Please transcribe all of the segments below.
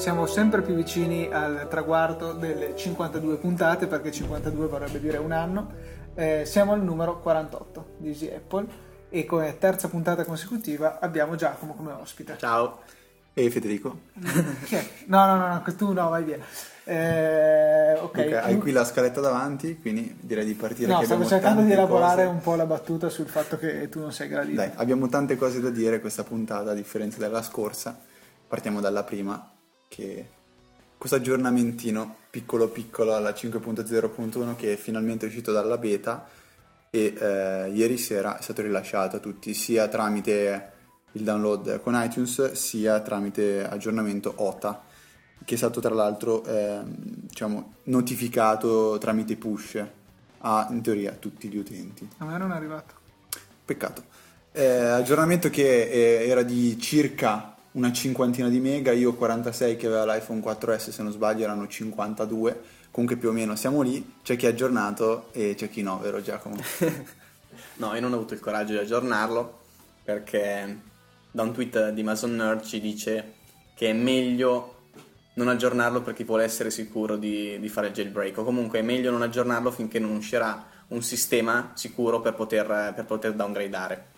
siamo sempre più vicini al traguardo delle 52 puntate perché 52 vorrebbe dire un anno. Eh, siamo al numero 48 di Easy Apple e come terza puntata consecutiva abbiamo Giacomo come ospite. Ciao. E Federico? No, no, no, no, tu no, vai via. Eh, ok. okay hai qui la scaletta davanti, quindi direi di partire. No, stavo cercando di elaborare cose. un po' la battuta sul fatto che tu non sei gradito. Dai, abbiamo tante cose da dire questa puntata, a differenza della scorsa. Partiamo dalla prima, che questo aggiornamentino piccolo piccolo alla 5.0.1 che è finalmente uscito dalla beta e eh, ieri sera è stato rilasciato a tutti sia tramite il download con iTunes sia tramite aggiornamento OTA che è stato tra l'altro eh, diciamo, notificato tramite push a in teoria tutti gli utenti. A me non è arrivato. Peccato. Eh, aggiornamento che eh, era di circa una cinquantina di mega, io 46 che aveva l'iPhone 4S se non sbaglio erano 52, comunque più o meno siamo lì, c'è chi è aggiornato e c'è chi no, vero Giacomo? no, io non ho avuto il coraggio di aggiornarlo perché da un tweet di Mason Nerd ci dice che è meglio non aggiornarlo per chi vuole essere sicuro di, di fare il jailbreak. O comunque è meglio non aggiornarlo finché non uscirà un sistema sicuro per poter, per poter downgradare.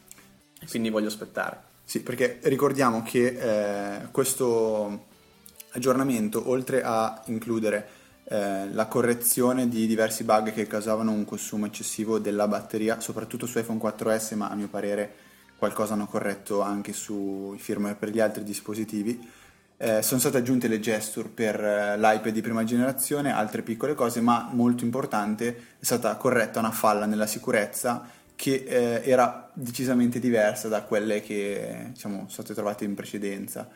Quindi voglio aspettare sì, perché ricordiamo che eh, questo aggiornamento, oltre a includere eh, la correzione di diversi bug che causavano un consumo eccessivo della batteria, soprattutto su iPhone 4S, ma a mio parere qualcosa hanno corretto anche sui firmware per gli altri dispositivi, eh, sono state aggiunte le gesture per eh, l'iPad di prima generazione, altre piccole cose, ma molto importante è stata corretta una falla nella sicurezza che eh, era decisamente diversa da quelle che diciamo, sono state trovate in precedenza.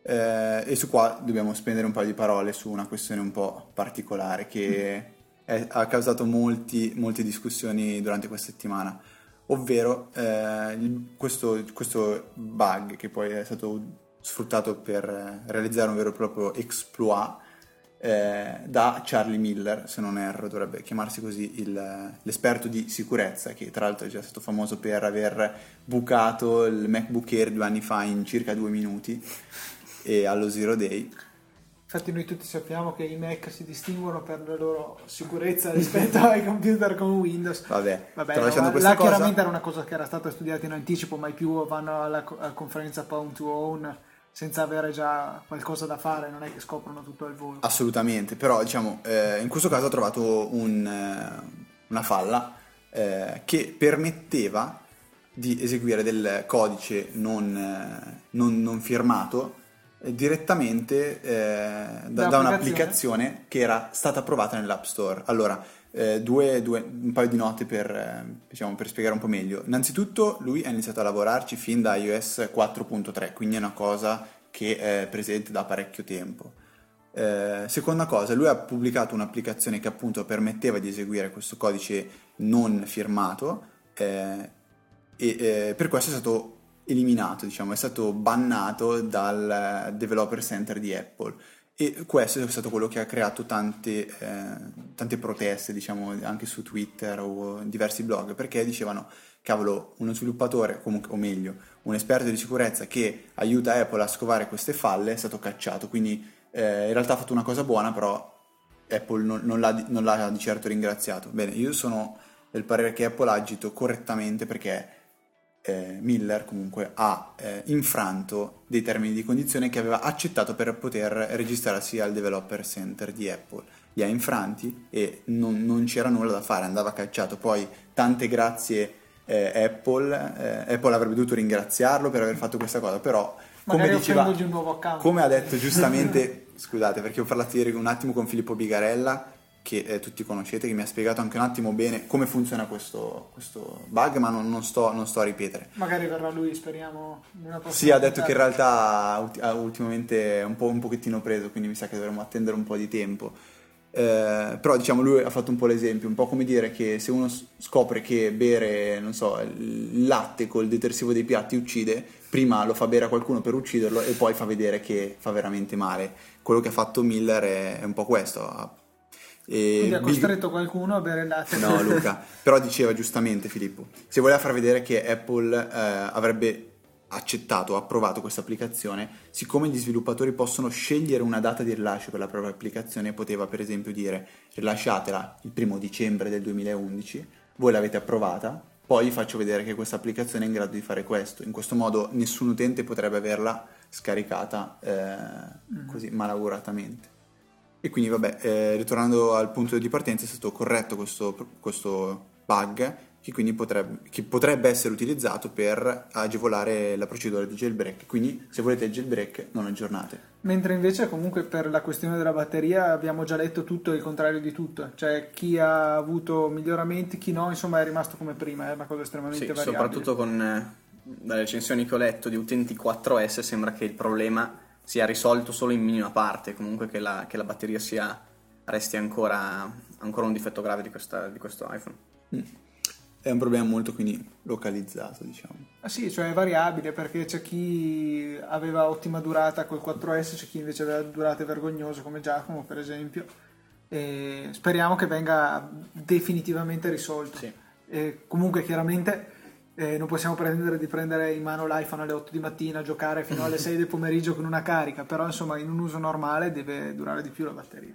Eh, e su qua dobbiamo spendere un paio di parole su una questione un po' particolare che è, ha causato molti, molte discussioni durante questa settimana, ovvero eh, questo, questo, bug che poi è stato sfruttato per realizzare un vero e proprio exploit eh, da Charlie Miller, se non erro, dovrebbe chiamarsi così il, l'esperto di sicurezza, che tra l'altro è già stato famoso per aver bucato il MacBook Air due anni fa in circa due minuti e allo Zero Day. Infatti noi tutti sappiamo che i Mac si distinguono per la loro sicurezza rispetto ai computer come Windows. Vabbè, Vabbè no, là cosa... chiaramente era una cosa che era stata studiata in anticipo, mai più vanno alla, alla conferenza Pound to Own senza avere già qualcosa da fare, non è che scoprono tutto al volo. Assolutamente, però diciamo, eh, in questo caso ho trovato un, eh, una falla eh, che permetteva di eseguire del codice non, eh, non, non firmato eh, direttamente eh, da, da, un'applicazione che era stata approvata nell'App Store. Allora, eh, due, due, un paio di note per, eh, diciamo, per, spiegare un po' meglio. Innanzitutto lui ha iniziato a lavorarci fin da iOS 4.3, quindi è una cosa che è presente da parecchio tempo. Eh, seconda cosa, lui ha pubblicato un'applicazione che appunto permetteva di eseguire questo codice non firmato eh, e eh, per questo è stato eliminato, diciamo, è stato bannato dal Developer Center di Apple. E questo è stato quello che ha creato tante, eh, tante proteste, diciamo, anche su Twitter o in diversi blog, perché dicevano, cavolo, uno sviluppatore, comunque, o meglio, un esperto di sicurezza che aiuta Apple a scovare queste falle è stato cacciato, quindi eh, in realtà ha fatto una cosa buona, però Apple non, non, l'ha, non l'ha di certo ringraziato. Bene, io sono del parere che Apple ha agito correttamente perché eh, Miller comunque ha eh, infranto dei termini di condizione che aveva accettato per poter registrarsi al developer center di Apple. Li ha infranti e non, non c'era nulla da fare, andava cacciato. Poi tante grazie eh, Apple, eh, Apple avrebbe dovuto ringraziarlo per aver fatto questa cosa, però come, diceva, come ha detto giustamente, scusate perché ho parlato ieri un attimo con Filippo Bigarella, che eh, tutti conoscete, che mi ha spiegato anche un attimo bene come funziona questo, questo bug, ma non, non, sto, non, sto, a ripetere. Magari verrà lui, speriamo. Sì, ha detto che in realtà ultimamente è un, po', un pochettino preso, quindi mi sa che dovremmo attendere un po' di tempo. Eh, però diciamo lui ha fatto un po' l'esempio, un po' come dire che se uno scopre che bere, non so, il latte col detersivo dei piatti uccide, prima lo fa bere a qualcuno per ucciderlo e poi fa vedere che fa veramente male. Quello che ha fatto Miller è, è un po' questo, ha e Quindi ha costretto qualcuno a bere latte. No, Luca, però diceva giustamente Filippo, se voleva far vedere che Apple eh, avrebbe accettato, approvato questa applicazione, siccome gli sviluppatori possono scegliere una data di rilascio per la propria applicazione, poteva per esempio dire rilasciatela il primo dicembre del 2011, voi l'avete approvata, poi faccio vedere che questa applicazione è in grado di fare questo. In questo modo nessun utente potrebbe averla scaricata eh, mm. così malauguratamente. E quindi vabbè, eh, ritornando al punto di partenza è stato corretto questo, questo bug che quindi potrebbe, che potrebbe, essere utilizzato per agevolare la procedura di jailbreak. Quindi se volete il jailbreak non aggiornate. Mentre invece comunque per la questione della batteria abbiamo già letto tutto il contrario di tutto, cioè chi ha avuto miglioramenti, chi no, insomma è rimasto come prima, è una cosa estremamente sì, variabile. Soprattutto con eh, dalle recensioni che ho letto di utenti 4S sembra che il problema sia risolto solo in minima parte, comunque che la, che la batteria sia, resti ancora, ancora, un difetto grave di, questa, di questo iPhone. Mm. È un problema molto quindi localizzato, diciamo. Ah sì, cioè è variabile perché c'è chi aveva ottima durata col 4S, c'è chi invece aveva durate vergognose come Giacomo per esempio. E speriamo che venga definitivamente risolto. Sì. E comunque chiaramente eh, non possiamo pretendere di prendere in mano l'iPhone alle 8 di mattina, giocare fino alle 6 del pomeriggio con una carica, però insomma in un uso normale deve durare di più la batteria.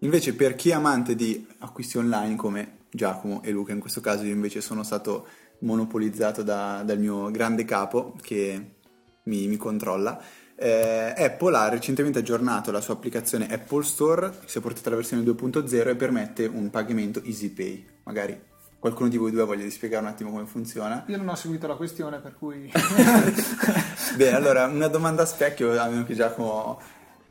Invece per chi è amante di acquisti online come Giacomo e Luca, in questo caso io invece sono stato monopolizzato da, dal mio grande capo che mi, mi controlla. Eh, Apple ha recentemente aggiornato la sua applicazione Apple Store, si è portata la versione 2.0 e permette un pagamento EasyPay. Magari qualcuno di voi due voglia di spiegare un attimo come funziona. Io non ho seguito la questione, per cui... Bene, allora una domanda a specchio, a meno che Giacomo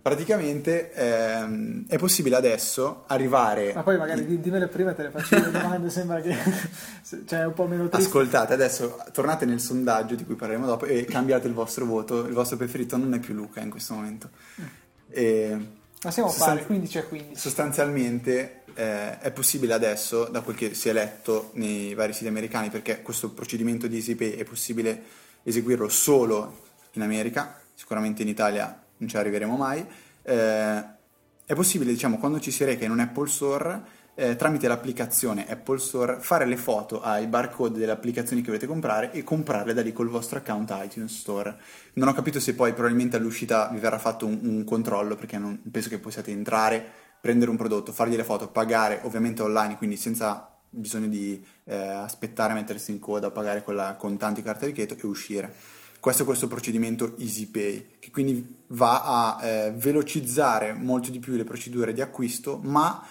praticamente ehm, è possibile adesso arrivare. Ma poi magari in... dimmele prima te le faccio le domande, sembra che cioè, è un po' meno triste. Ascoltate, adesso tornate nel sondaggio di cui parleremo dopo e cambiate il vostro voto. Il vostro preferito non è più Luca in questo momento. E Ma siamo sostan- pari, 15 a 15. Sostanzialmente eh, è possibile adesso, da quel che si è letto nei vari siti americani, perché questo procedimento di EasyPay è possibile eseguirlo solo in America, sicuramente in Italia non ci arriveremo mai, eh, è possibile, diciamo, quando ci si reca in un Apple Store, eh, tramite l'applicazione Apple Store, fare le foto ai barcode delle applicazioni che volete comprare e comprarle da lì col vostro account iTunes Store. Non ho capito se poi probabilmente all'uscita vi verrà fatto un, un controllo, perché non penso che possiate entrare, prendere un prodotto, fargli le foto, pagare ovviamente online, quindi senza bisogno di eh, aspettare mettersi in coda, pagare con, la, con tanti carte di credito e uscire questo è questo procedimento EasyPay, che quindi va a eh, velocizzare molto di più le procedure di acquisto, ma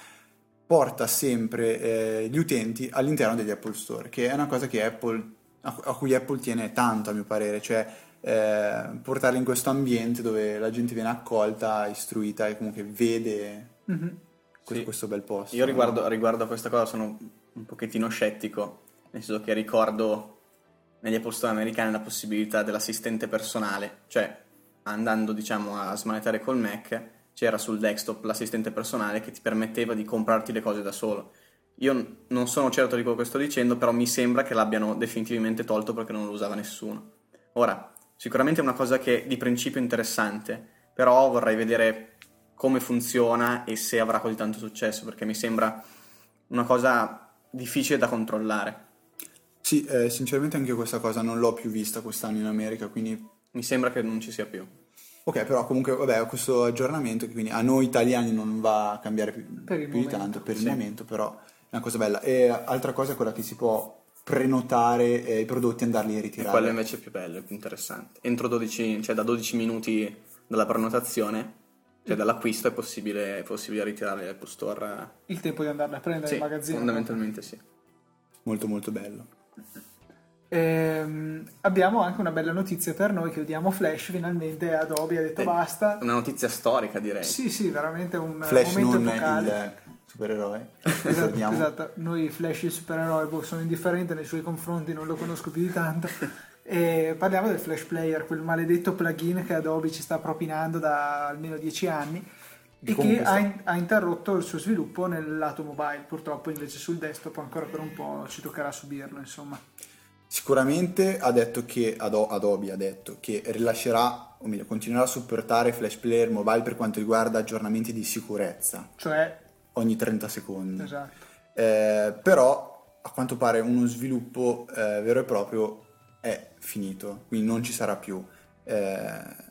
porta sempre eh, gli utenti all'interno degli Apple Store, che è una cosa Apple, a, cui Apple tiene tanto a mio parere, cioè eh, portarli in questo ambiente dove la gente viene accolta, istruita e comunque vede mm-hmm. questo, sì. questo, bel posto. Io riguardo, riguardo a questa cosa sono un pochettino scettico, nel senso che ricordo negli Apple Store americani la possibilità dell'assistente personale, cioè andando diciamo a smanettare col Mac c'era sul desktop l'assistente personale che ti permetteva di comprarti le cose da solo. Io non sono certo di quello che sto dicendo, però mi sembra che l'abbiano definitivamente tolto perché non lo usava nessuno. Ora, sicuramente è una cosa che di principio è interessante, però vorrei vedere come funziona e se avrà così tanto successo, perché mi sembra una cosa difficile da controllare. Sì, eh, sinceramente anche questa cosa non l'ho più vista quest'anno in America, quindi... Mi sembra che non ci sia più. Ok, però comunque, vabbè, questo aggiornamento che quindi a noi italiani non va a cambiare più, più di tanto per il sì. momento, però è una cosa bella. E altra cosa è quella che si può prenotare eh, i prodotti e andarli a ritirare. E quello invece è più bello, è più interessante. Entro 12, cioè da 12 minuti dalla prenotazione, cioè dall'acquisto è possibile, è possibile ritirare al store. Il tempo di andarli a prendere sì, in magazzino. Fondamentalmente sì. Molto molto bello. Ehm, abbiamo anche una bella notizia per noi che odiamo Flash, finalmente Adobe ha detto eh, basta. Una notizia storica direi. Sì, sì, veramente un Flash momento non epocale. il supereroe. esatto, esatto, noi Flash il supereroe boh, sono indifferente nei suoi confronti, non lo conosco più di tanto. E parliamo del Flash Player, quel maledetto plugin che Adobe ci sta propinando da almeno dieci anni e che ha, in, ha, interrotto il suo sviluppo nel lato mobile. Purtroppo invece sul desktop ancora per un po' ci toccherà subirlo, insomma. Sicuramente ha detto che Adobe ha detto che rilascerà, o meglio, continuerà a supportare Flash Player Mobile per quanto riguarda aggiornamenti di sicurezza. Cioè ogni 30 secondi. Esatto. Eh, però a quanto pare uno sviluppo eh, vero e proprio è finito, quindi non ci sarà più. Eh,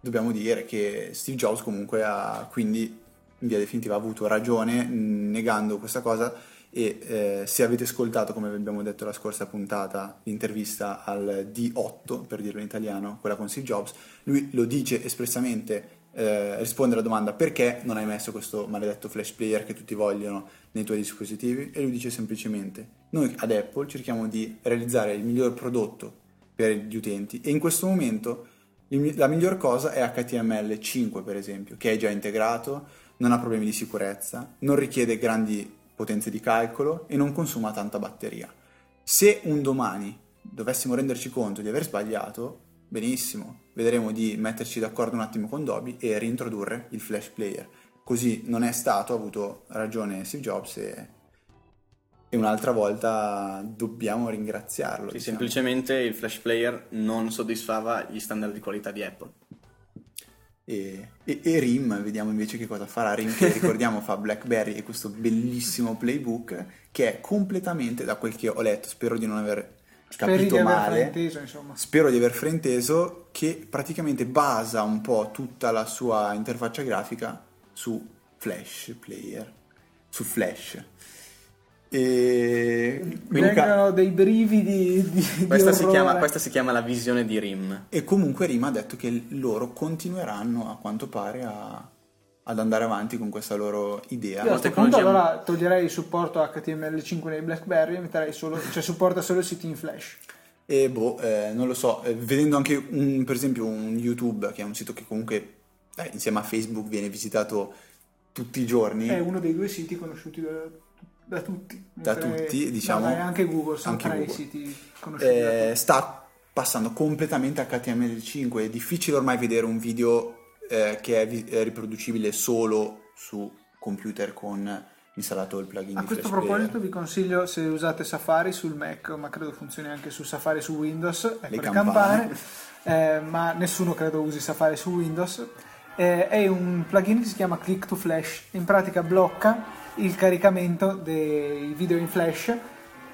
dobbiamo dire che Steve Jobs comunque ha quindi in via definitiva avuto ragione negando questa cosa e eh, se avete ascoltato, come abbiamo detto la scorsa puntata, l'intervista al D8, per dirlo in italiano, quella con Steve Jobs, lui lo dice espressamente, eh, risponde alla domanda perché non hai messo questo maledetto flash player che tutti vogliono nei tuoi dispositivi? E lui dice semplicemente noi ad Apple cerchiamo di realizzare il miglior prodotto per gli utenti e in questo momento la miglior cosa è HTML5 per esempio, che è già integrato, non ha problemi di sicurezza, non richiede grandi potenze di calcolo e non consuma tanta batteria. Se un domani dovessimo renderci conto di aver sbagliato, benissimo, vedremo di metterci d'accordo un attimo con Dobby e reintrodurre il flash player. Così non è stato, ha avuto ragione Steve Jobs e, e un'altra volta dobbiamo ringraziarlo. Sì, diciamo. semplicemente il flash player non soddisfava gli standard di qualità di Apple. E, e, e, RIM, vediamo invece che cosa farà RIM, che ricordiamo fa BlackBerry e questo bellissimo playbook che è completamente, da quel che ho letto, spero di non aver capito male, insomma. spero di aver frainteso, che praticamente basa un po' tutta la sua interfaccia grafica su Flash Player, su Flash. E vengono dei brividi di, questa, di si chiama, questa, si chiama, la visione di Rim. E comunque Rim ha detto che loro continueranno a quanto pare a, ad andare avanti con questa loro idea. Io a questo punto allora toglierei il supporto HTML5 nei BlackBerry e metterei solo, cioè supporta solo i siti in Flash. E boh, eh, non lo so, eh, vedendo anche un, per esempio un YouTube, che è un sito che comunque eh, insieme a Facebook viene visitato tutti i giorni. È uno dei due siti conosciuti da da tutti. Da tutti, diciamo. No, anche Google, sono anche tra Google. i siti conosciuti. Eh, sta passando completamente a HTML5, è difficile ormai vedere un video eh, che è, vi- è, riproducibile solo su computer con installato il plugin a questo proposito Player. vi consiglio se usate Safari sul Mac ma credo funzioni anche su Safari su Windows ecco le, Le campane, campane. eh, ma nessuno credo usi Safari su Windows eh, è un plugin che si chiama Click to Flash in pratica blocca il caricamento dei video in flash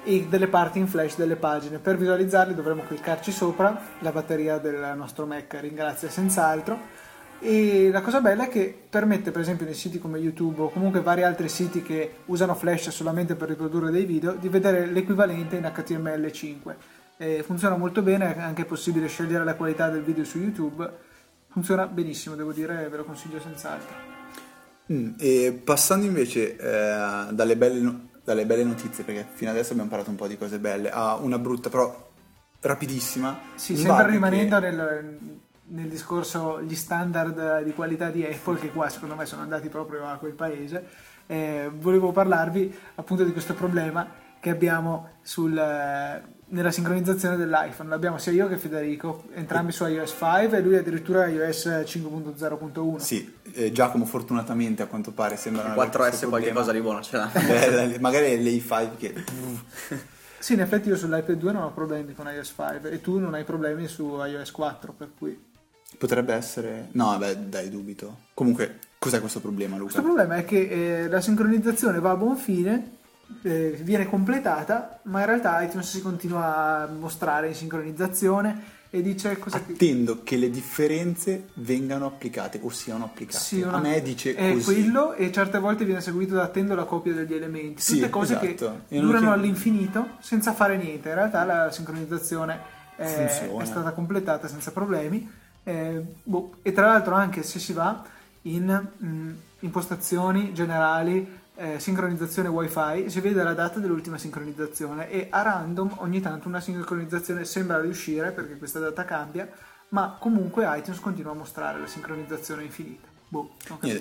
e delle parti in flash delle pagine. Per visualizzarli dovremo cliccarci sopra, la batteria del nostro Mac ringrazia senz'altro. E la cosa bella è che permette, per esempio, nei siti come YouTube o comunque vari altri siti che usano Flash solamente per riprodurre dei video, di vedere l'equivalente in HTML5. E funziona molto bene, è anche possibile scegliere la qualità del video su YouTube. Funziona benissimo, devo dire, ve lo consiglio senz'altro. Mm, e passando invece eh, dalle, belle no- dalle, belle, notizie, perché fino adesso abbiamo parlato un po' di cose belle, a una brutta, però rapidissima. Sì, sempre rimanendo che... nel, nel, discorso gli standard di qualità di Apple, che qua secondo me sono andati proprio a quel paese, eh, volevo parlarvi appunto di questo problema che abbiamo sul, nella sincronizzazione dell'iPhone. L'abbiamo sia io che Federico, entrambi su iOS 5 e lui addirittura iOS 5.0.1. Sì, eh, Giacomo fortunatamente a quanto pare sembra... 4S qualche cosa di buono ce l'ha. Beh, magari è l'A5 che... sì, in effetti io sull'iPad 2 non ho problemi con iOS 5 e tu non hai problemi su iOS 4, per cui... Potrebbe essere... No, beh, dai, dubito. Comunque, cos'è questo problema, Luca? Questo problema è che eh, la sincronizzazione va a buon fine eh, viene completata, ma in realtà iTunes si continua a mostrare in sincronizzazione e dice cosa attendo che... che le differenze vengano applicate o siano applicate. Sì, una... A me dice è così. quello e certe volte viene seguito da attendo la copia degli elementi. Tutte sì, cose esatto. che durano che... all'infinito senza fare niente. In realtà la sincronizzazione è, è stata completata senza problemi. Eh, boh. E tra l'altro anche se si va in mh, impostazioni generali eh, sincronizzazione wifi si vede la data dell'ultima sincronizzazione e a random ogni tanto una sincronizzazione sembra riuscire perché questa data cambia ma comunque iTunes continua a mostrare la sincronizzazione infinita. Boh,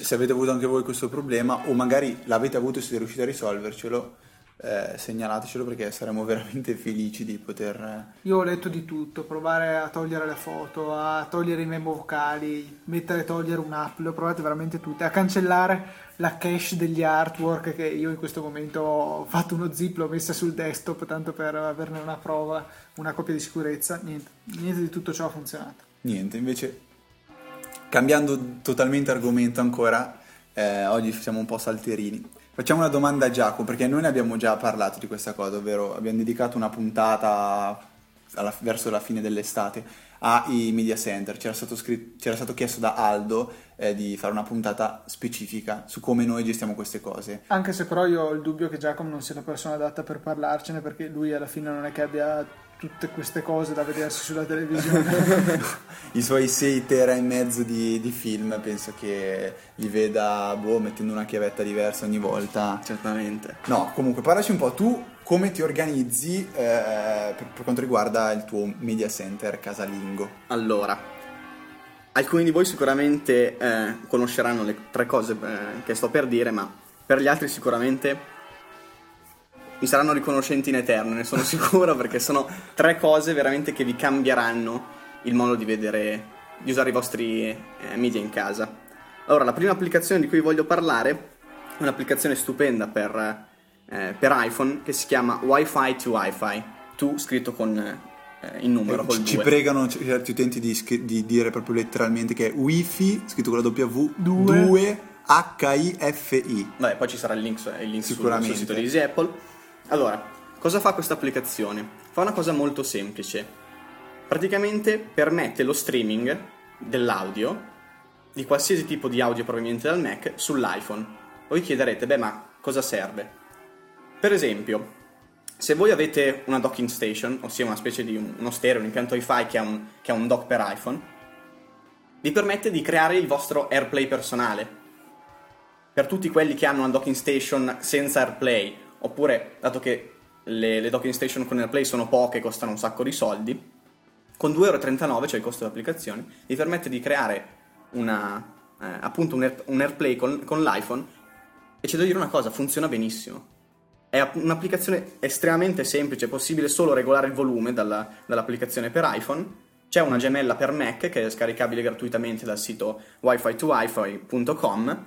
se avete avuto anche voi questo problema o magari l'avete avuto e siete riusciti a risolvercelo eh, segnalatecelo perché saremo veramente felici di poter eh, io ho letto di tutto provare a togliere le foto a togliere i memo vocali mettere e togliere un'app le ho provate veramente tutte a cancellare la cache degli artwork che io in questo momento ho fatto uno zip l'ho messa sul desktop tanto per averne una prova una copia di sicurezza niente, niente di tutto ciò ha funzionato. Niente invece cambiando totalmente argomento ancora eh, oggi siamo un po' salterini Facciamo una domanda a Giacomo, perché noi ne abbiamo già parlato di questa cosa, ovvero abbiamo dedicato una puntata alla- verso la fine dell'estate ai media center. C'era stato, scritto- c'era stato chiesto da Aldo eh, di fare una puntata specifica su come noi gestiamo queste cose. Anche se però io ho il dubbio che Giacomo non sia la persona adatta per parlarcene perché lui alla fine non è che abbia tutte queste cose da vedersi sulla televisione. I suoi 6 tera e mezzo di, di film penso che li veda boh, mettendo una chiavetta diversa ogni volta. Certamente. No, comunque parlaci un po' tu come ti organizzi eh, per, per quanto riguarda il tuo media center casalingo. Allora, alcuni di voi sicuramente eh, conosceranno le tre cose eh, che sto per dire, ma per gli altri sicuramente mi saranno riconoscenti in eterno, ne sono sicuro, perché sono tre cose veramente che vi cambieranno il modo di vedere, di usare i vostri eh, media in casa. Allora, la prima applicazione di cui voglio parlare è un'applicazione stupenda per, eh, per iPhone che si chiama Wi-Fi to Wi-Fi. Tu scritto con eh, il numero, col ci, ci 2. pregano certi utenti di, di dire proprio letteralmente che è Wi-Fi, scritto con la W, Due. 2 H-I-F-I. Vabbè, poi ci sarà il link, il link sul, sul sito di Easy Apple. Allora, cosa fa questa applicazione? Fa una cosa molto semplice. Praticamente permette lo streaming dell'audio, di qualsiasi tipo di audio proveniente dal Mac, sull'iPhone. Voi chiederete, beh, ma cosa serve? Per esempio, se voi avete una docking station, ossia una specie di un- uno stereo, un impianto Wi-Fi che ha un, che ha un dock per iPhone, vi permette di creare il vostro AirPlay personale per tutti quelli che hanno una docking station senza AirPlay, oppure dato che le, le docking station con AirPlay sono poche e costano un sacco di soldi, con 2,39€, cioè il costo dell'applicazione, vi permette di creare una, eh, appunto un, Air- un AirPlay con, con l'iPhone e c'è da dire una cosa, funziona benissimo. È app- un'applicazione estremamente semplice, è possibile solo regolare il volume dalla- dall'applicazione per iPhone. C'è una gemella per Mac che è scaricabile gratuitamente dal sito wifi2wifi.com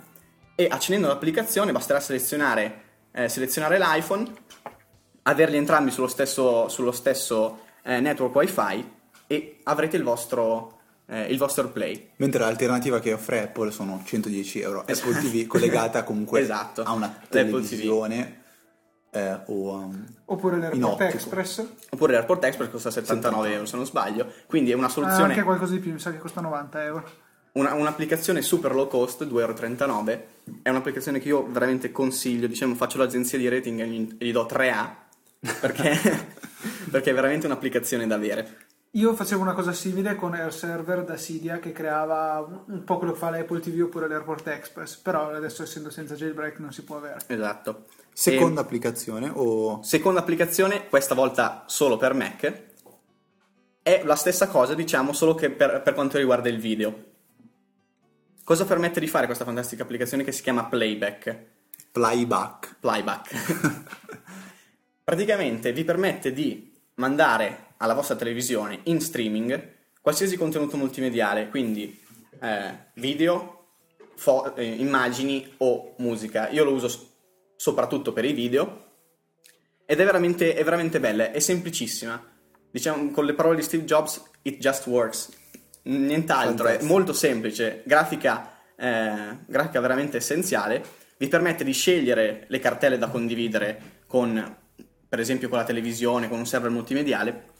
e accendendo l'applicazione basterà selezionare, eh, selezionare l'iPhone, averli entrambi sullo stesso, sullo stesso eh, network wifi e avrete il vostro, eh, il vostro AirPlay. Mentre l'alternativa che offre Apple sono 110 euro. Apple TV collegata comunque Esatto. a una televisione eh, o un- Oppure l'Airport. Express. Oppure l'AirPort Express costa 79 euro se non sbaglio, quindi è una Ah, soluzione... anche qualcosa di più, mi sa che costa 90 euro. Una- un'applicazione super low cost, 2,39€, è un'applicazione che io veramente consiglio, diciamo faccio l'agenzia di rating e gli, e gli do 3A, perché, perché è veramente un'applicazione da avere. Io facevo una cosa simile con Air Server da Cydia che creava un po' quello che fa l'Apple TV oppure l'Airport Express, però adesso essendo senza jailbreak non si può avere. Esatto. seconda applicazione o E seconda applicazione, questa volta solo per Mac, è la stessa cosa, diciamo, solo che per, per quanto riguarda il video. Cosa permette di fare questa fantastica applicazione che si chiama Playback? playback. Playback. Praticamente vi permette di mandare alla vostra televisione in streaming qualsiasi contenuto multimediale, quindi eh, video, fo- eh, immagini o musica. Io lo uso s- soprattutto per i video ed è veramente, è veramente bella, è semplicissima. Diciamo con le parole di Steve Jobs, it just works. Nient'altro, è Fantastico. molto semplice, grafica, eh, grafica veramente essenziale, vi permette di scegliere le cartelle da condividere con, per esempio, con la televisione, con un server multimediale.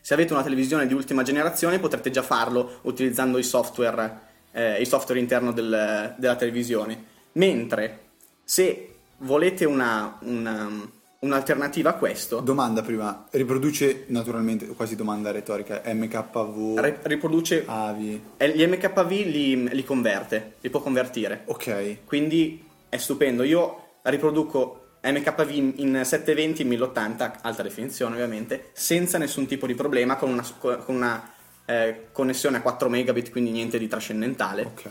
Se avete una televisione di ultima generazione potrete già farlo utilizzando i software, eh, il software interno del- della televisione. Mentre se volete una- una- un'alternativa a questo, Domanda prima, riproduce naturalmente, quasi domanda retorica, MKV, ri- riproduce AVI, eh, gli MKV li, li converte, li può convertire. ok. Quindi è stupendo. Io riproduco MKV in- in 720 in 1080, alta definizione ovviamente, senza nessun tipo di problema, con una, con una, eh, connessione a 4 megabit, quindi niente di trascendentale. Ok.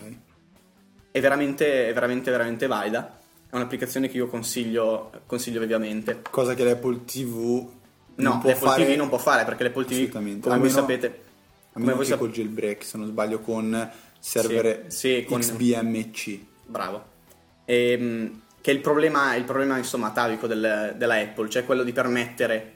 È veramente, è veramente, veramente valida. È un'applicazione che io consiglio, consiglio vivamente. Cosa che l'Apple TV No, non può l'Apple fare TV non può fare perché l'Apple TV, come voi Almeno- sapete, a come meno voi che sap- col jailbreak, se non sbaglio, con server Sì, sì, con- XBMC. Bravo. Ehm, che è il problema, il problema insomma, atavico del- della Apple, cioè quello di permettere,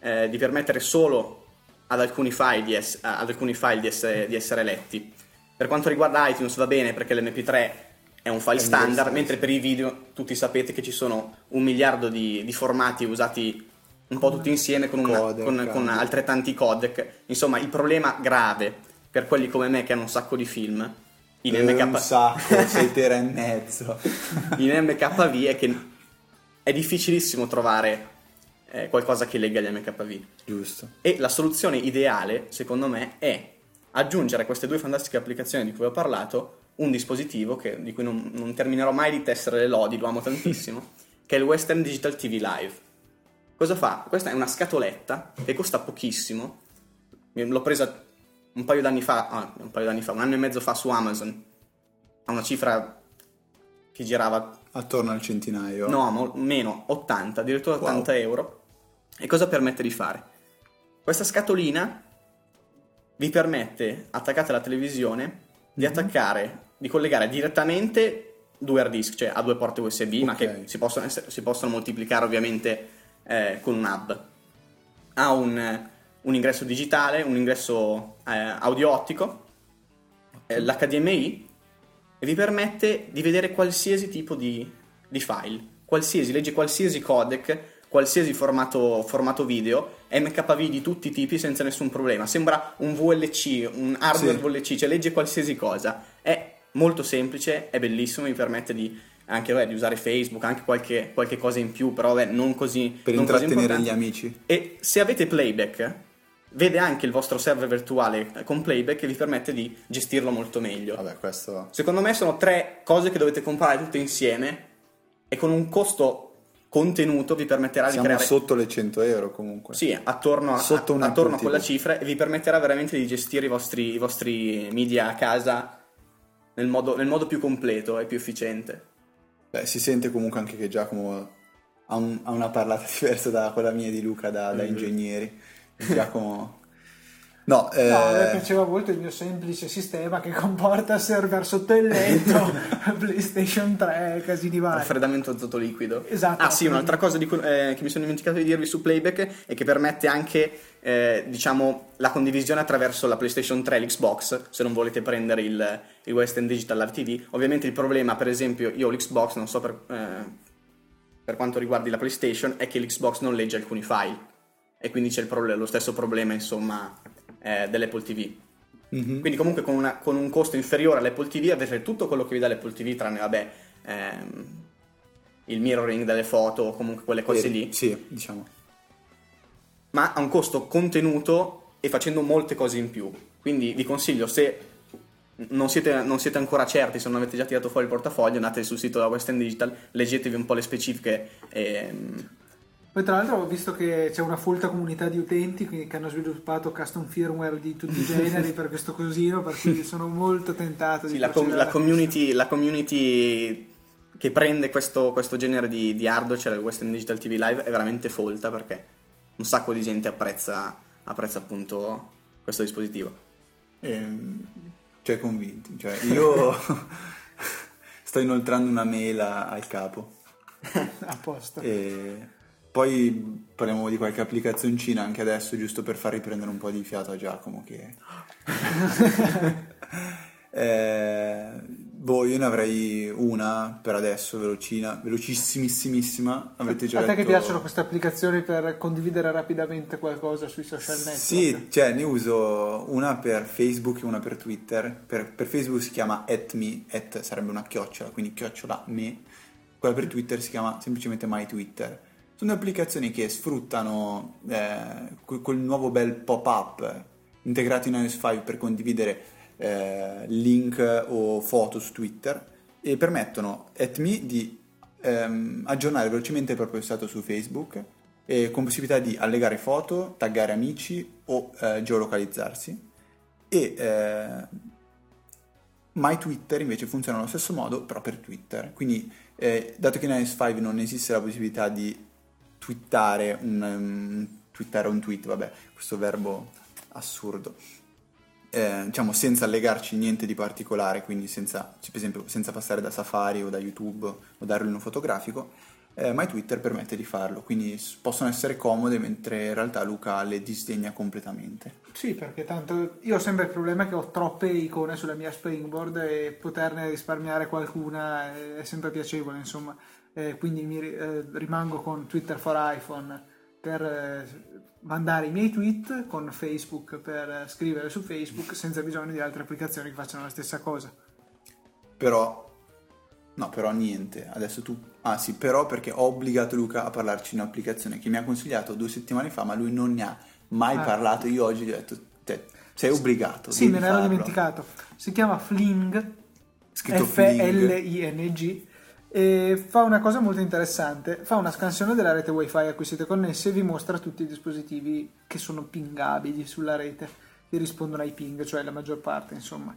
eh, di permettere solo ad alcuni file, di, ess- ad alcuni file di, essere, di essere letti. Per quanto riguarda iTunes va bene perché l'MP3 è un file standard, mentre per i video tutti sapete che ci sono un miliardo di, di formati usati un po' tutti insieme con, una- Codec, con- con altrettanti codec. Insomma, il problema grave per quelli come me che hanno un sacco di film in, Eh, MK un sacco, 6 tera e mezzo. in MKV è che è difficilissimo trovare eh, qualcosa che legga gli MKV. Giusto. E la soluzione ideale, secondo me, è aggiungere queste due fantastiche applicazioni di cui ho parlato un dispositivo che- di cui non, non terminerò mai di tessere le lodi, lo amo tantissimo, che è il Western Digital TV Live. Cosa fa? Questa è una scatoletta che costa pochissimo. L'ho presa un paio d'anni fa, ah, un paio d'anni fa, un anno e mezzo fa su Amazon. A una cifra che girava Attorno al centinaio. No, mo- meno, 80, addirittura Wow. 80 euro. E cosa permette di fare? Questa scatolina vi permette, attaccata alla televisione, di Mhm. attaccare, di collegare direttamente due hard disk, cioè a due porte USB, ma Ok. che si possono, essere- si possono moltiplicare ovviamente eh, con un hub. Ha un, un ingresso digitale, un ingresso eh, audio ottico, eh, l'HDMI e vi permette di vedere qualsiasi tipo di, di file, qualsiasi, legge qualsiasi codec, qualsiasi formato, formato video, MKV di tutti i tipi senza nessun problema. Sembra un VLC, un hardware Sì. VLC, cioè legge qualsiasi cosa. È molto semplice, è bellissimo, mi permette di anche vabbè, di usare Facebook, anche qualche, qualche cosa in più, però vabbè, non così Per non così intrattenere importante. gli amici. E se avete playback, vede anche il vostro server virtuale con playback e vi permette di gestirlo molto meglio. Vabbè, questo... Secondo me sono tre cose che dovete comprare tutte insieme e con un costo contenuto vi permetterà Siamo di creare sotto le 100 euro comunque. sì, attorno, a, un attorno a quella cifra e vi permetterà veramente di gestire i vostri, i vostri media a casa nel modo, nel modo più completo e più efficiente. Beh, si sente comunque anche che Giacomo ha, un- ha una parlata diversa da quella mia di Luca da, da Mhm. ingegneri. Giacomo... No, eh, No, a me piaceva molto il mio semplice sistema che comporta server sotto il letto, PlayStation 3, casini vari. Raffreddamento azoto liquido. Esatto. Ah sì, un'altra cosa cui- eh, che mi sono dimenticato di dirvi su Playback è che permette anche, eh, diciamo, la condivisione attraverso la PlayStation 3 e l'Xbox, se non volete prendere il, il Western Digital Live TV. Ovviamente il problema, per esempio, io ho l'Xbox, non so per, eh, per quanto riguardi la PlayStation, è che l'Xbox non legge alcuni file. E quindi c'è il proble- lo stesso problema, insomma, eh, dell'Apple TV. mhm. Quindi comunque con, una- con un costo inferiore all'Apple TV avete tutto quello che vi dà l'Apple TV, tranne vabbè ehm, il mirroring delle foto o comunque quelle cose Eh, lì, Sì, diciamo. ma a un costo contenuto e facendo molte cose in più. Quindi vi consiglio se non siete, non siete ancora certi, se non avete già tirato fuori il portafoglio, andate sul sito della Western Digital, leggetevi un po' le specifiche ehm, Poi tra l'altro ho visto che c'è una folta comunità di utenti che, che hanno sviluppato custom firmware di tutti i generi per questo cosino, per cui sono molto tentato di Sì, la, com- la community, la community che prende questo, questo genere di, di hardware, cioè il Western Digital TV Live, è veramente folta perché un sacco di gente apprezza, apprezza appunto questo dispositivo. Ehm, cioè, convinti. Cioè, io sto inoltrando una mail a- al capo. a posto. E poi parliamo di qualche applicazioncina anche adesso, giusto per far riprendere un po' di fiato a Giacomo. Che... Eh, boh, io ne avrei una per adesso, velocina, velocissimissima. Avete già a te che piacciono queste applicazioni per condividere rapidamente qualcosa sui social network? Sì, cioè ne uso una per Facebook e una per Twitter. Per, per Facebook si chiama @me, at sarebbe una chiocciola, quindi chiocciola me. Quella per Twitter si chiama semplicemente MyTwitter. Sono applicazioni che sfruttano eh, que- quel nuovo bel pop-up integrato in iOS 5 per condividere eh, link o foto su Twitter e permettono @me di ehm, aggiornare velocemente il proprio stato su Facebook e con possibilità di allegare foto, taggare amici o eh, geolocalizzarsi. E eh, My Twitter invece funziona allo stesso modo, però per Twitter. Quindi, eh, dato che in iOS 5 non esiste la possibilità di twittare un, um, twittare un tweet, vabbè, questo verbo assurdo, eh, diciamo senza allegarci niente di particolare, quindi senza, per esempio, senza passare da Safari o da YouTube o da Arduino fotografico, eh, My Twitter permette di farlo, quindi possono essere comode mentre in realtà Luca le disdegna completamente. Sì, perché tanto io ho sempre il problema che ho troppe icone sulla mia Springboard e poterne risparmiare qualcuna è sempre piacevole, insomma. Eh, quindi mi eh, rimango con Twitter for iPhone per eh, mandare i miei tweet, con Facebook per eh, scrivere su Facebook, senza bisogno di altre applicazioni che facciano la stessa cosa. Però, no, però niente. Adesso tu, ah sì, però perché ho obbligato Luca a parlarci di un'applicazione che mi ha consigliato due settimane fa, ma lui non ne ha mai Ah. parlato. Io oggi gli ho detto, te, sei obbligato. Sì, me ne ero dimenticato. Si chiama Fling, Scritto Fling. E fa una cosa molto interessante. Fa una scansione della rete wifi a cui siete connessi e vi mostra tutti i dispositivi che sono pingabili sulla rete, che rispondono ai ping, cioè la maggior parte, insomma.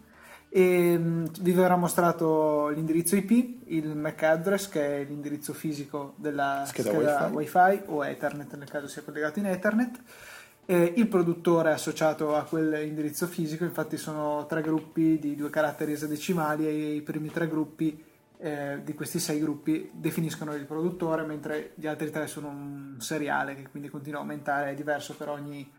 E mh, vi verrà mostrato l'indirizzo IP, il MAC address, che è l'indirizzo fisico della Scheda scheda, wifi. wifi o Ethernet nel caso sia collegato in Ethernet. Eh, il produttore è associato a quel indirizzo fisico, infatti sono tre gruppi di due caratteri esadecimali e i primi tre gruppi eh, di questi sei gruppi definiscono il produttore, mentre gli altri tre sono un seriale che quindi continua a aumentare, è diverso per ogni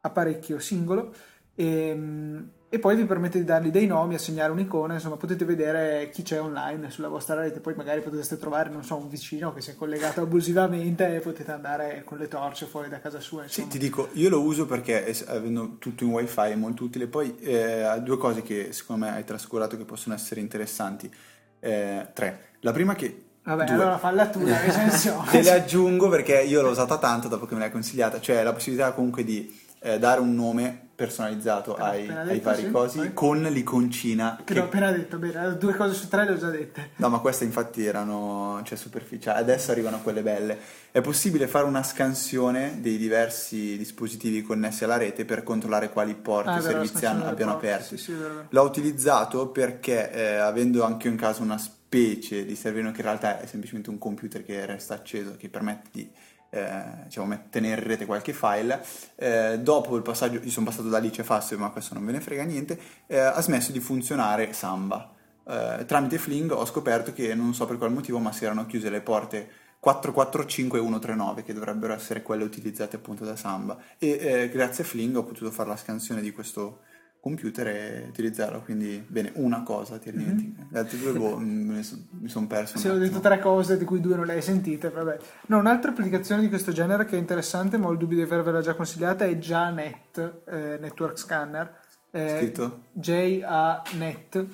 apparecchio singolo. E, mm, e poi vi permette di dargli dei nomi, assegnare un'icona, insomma potete vedere chi c'è online sulla vostra rete, poi magari potreste trovare, non so, un vicino che si è collegato abusivamente e potete andare con le torce fuori da casa sua. Sì, Insomma. ti dico, io lo uso perché avendo tutto in wifi è molto utile. Poi eh, due cose che secondo me hai trascurato che possono essere interessanti. Eh, tre. La prima che... Vabbè, due. allora falla tu la recensione. Te le aggiungo perché io l'ho usata tanto dopo che me l'hai consigliata, cioè la possibilità comunque di eh, dare un nome personalizzato l'ho ai, ai vari sì, cosi vai. con l'iconcina. Che l'ho appena detto, bene, due cose su tre le ho già dette. No, ma queste infatti erano cioè, superficiali, adesso arrivano quelle belle. È possibile fare una scansione dei diversi dispositivi connessi alla rete per controllare quali porti Ah, servizi hanno- abbiano porte, aperti. Sì, sì. L'ho utilizzato perché eh, avendo anche io in casa una specie di serverino che in realtà è semplicemente un computer che resta acceso, che permette di eh, diciamo, tenere in rete qualche file, eh, dopo il passaggio, io sono passato da Alice Fastweb, ma questo non ve ne frega niente, eh, ha smesso di funzionare Samba. Eh, tramite Fling ho scoperto che non so per quale motivo, ma si erano chiuse le porte 445 e 139 che dovrebbero essere quelle utilizzate appunto da Samba e eh, grazie a Fling ho potuto fare la scansione di questo computer e utilizzarlo quindi bene una cosa ti dimentichi le altre due boh, mi sono perso un Se ho detto tre cose di cui due non le hai sentite, vabbè. No, un'altra applicazione di questo genere che è interessante, ma ho il dubbio di avervela già consigliata, è JANET, eh, Network Scanner. eh, Scritto? J-A-Net,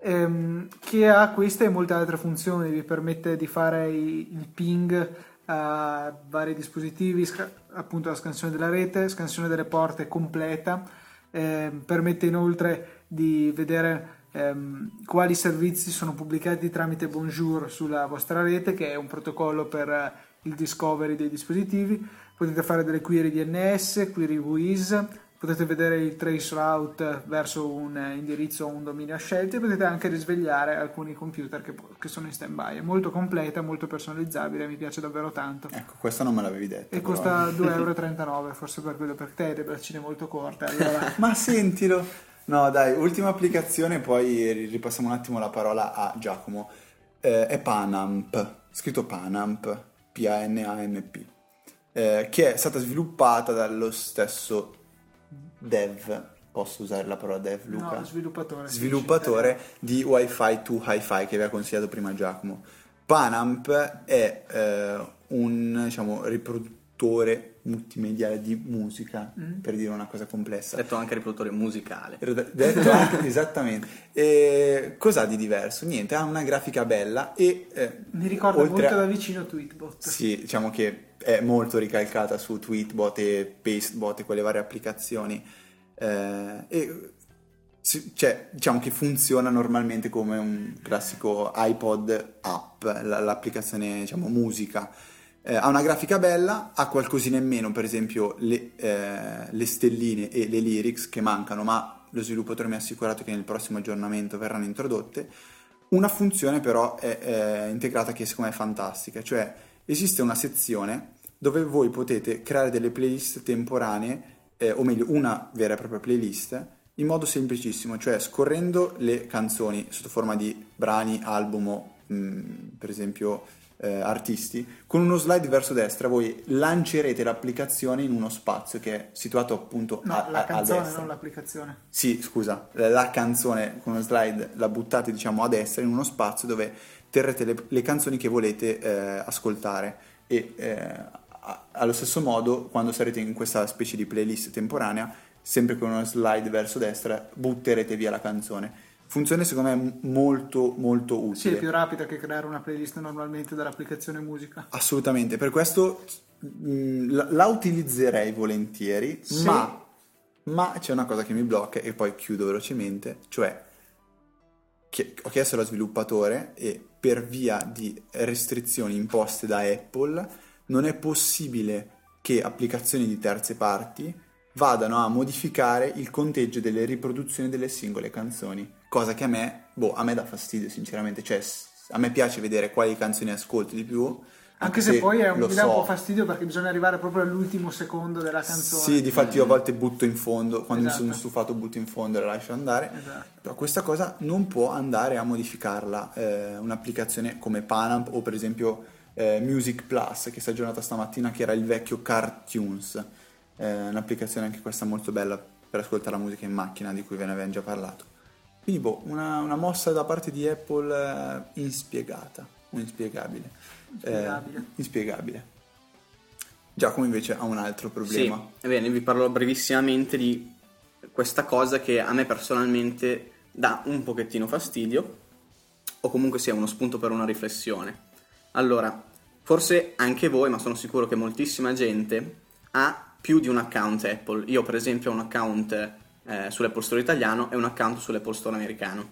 ehm, che ha queste e molte altre funzioni, vi permette di fare i- il ping a vari dispositivi, sca- appunto la scansione della rete, scansione delle porte completa, ehm, permette inoltre di vedere ehm, quali servizi sono pubblicati tramite Bonjour sulla vostra rete, che è un protocollo per eh, il discovery dei dispositivi. Potete fare delle query DNS, query WIS, potete vedere il trace route verso un eh, indirizzo o un dominio a scelta e potete anche risvegliare alcuni computer che, che sono in stand-by. È molto completa, molto personalizzabile, mi piace davvero tanto. ecco questo non me l'avevi detto E però. costa 2,39 euro, forse per quello per te hai le braccine molto corte. Allora, ma sentilo no dai ultima applicazione poi ripassiamo un attimo la parola a Giacomo Eh, è Panamp scritto Panamp P-A-N-A-M-P eh, che è stata sviluppata dallo stesso dev posso usare la parola dev Luca? no, sviluppatore. sviluppatore di Wi-Fi to Hi-Fi che aveva consigliato prima Giacomo. Panamp è eh, un diciamo, riproduttore multimediale di musica, Mm. per dire una cosa complessa. Detto anche riproduttore musicale. Detto anche esattamente. E cos'ha di diverso? Niente, ha una grafica bella e eh, Mi ricorda oltre molto a- da vicino Tweetbot. sì, diciamo che è molto ricalcata su Tweetbot e Pastebot e quelle varie applicazioni. Eh, e cioè, diciamo che funziona normalmente come un classico iPod app, la- l'applicazione diciamo musica. Eh, ha una grafica bella, ha qualcosina in meno, per esempio le, eh, le stelline e le lyrics che mancano, ma lo sviluppatore mi ha assicurato che nel prossimo aggiornamento verranno introdotte. Una funzione però è, è integrata che secondo me è fantastica, cioè esiste una sezione dove voi potete creare delle playlist temporanee, eh, o meglio una vera e propria playlist, in modo semplicissimo, cioè scorrendo le canzoni sotto forma di brani, album mh, per esempio eh, artisti, con uno slide verso destra voi lancerete l'applicazione in uno spazio che è situato appunto No, a, a- la a canzone, destra. non l'applicazione. Sì, scusa, la canzone con uno slide la buttate diciamo a destra in uno spazio dove terrete le, le canzoni che volete eh, ascoltare e eh, a- allo stesso modo, quando sarete in questa specie di playlist temporanea, sempre con uno slide verso destra, butterete via la canzone. Funzione secondo me molto molto Sì, utile. è più rapida che creare una playlist normalmente dall'applicazione musica. Assolutamente, per questo mh, la, la utilizzerei volentieri, Sì. ma, ma c'è una cosa che mi blocca e poi chiudo velocemente, cioè che ho chiesto allo sviluppatore e per via di restrizioni imposte da Apple non è possibile che applicazioni di terze parti vadano a modificare il conteggio delle riproduzioni delle singole canzoni, cosa che a me, boh, a me dà fastidio sinceramente, cioè a me piace vedere quali canzoni ascolto di più, Anche se poi è un, mi dà un so. po' fastidio perché bisogna arrivare proprio all'ultimo secondo della canzone. Sì, difatti io a volte butto in fondo, quando mi Esatto. sono stufato butto in fondo e la lascio andare. Esatto. Però questa cosa non può andare a modificarla eh, un'applicazione come Panamp o per esempio eh, Music Plus che si è aggiornata stamattina che era il vecchio Cartunes, eh, un'applicazione anche questa molto bella per ascoltare la musica in macchina di cui ve ne avevamo già parlato. Quindi boh, una, una mossa da parte di Apple eh, inspiegata, o inspiegabile. Inspiegabile. Eh, inspiegabile. Giacomo invece ha un altro problema. Sì, ebbene, vi parlo brevissimamente di questa cosa che a me personalmente dà un pochettino fastidio, o comunque sia uno spunto per una riflessione. Allora, forse anche voi, ma sono sicuro che moltissima gente ha più di un account Apple. Io, per esempio, ho un account eh, sull'Apple Store italiano e un account sull'Apple Store americano.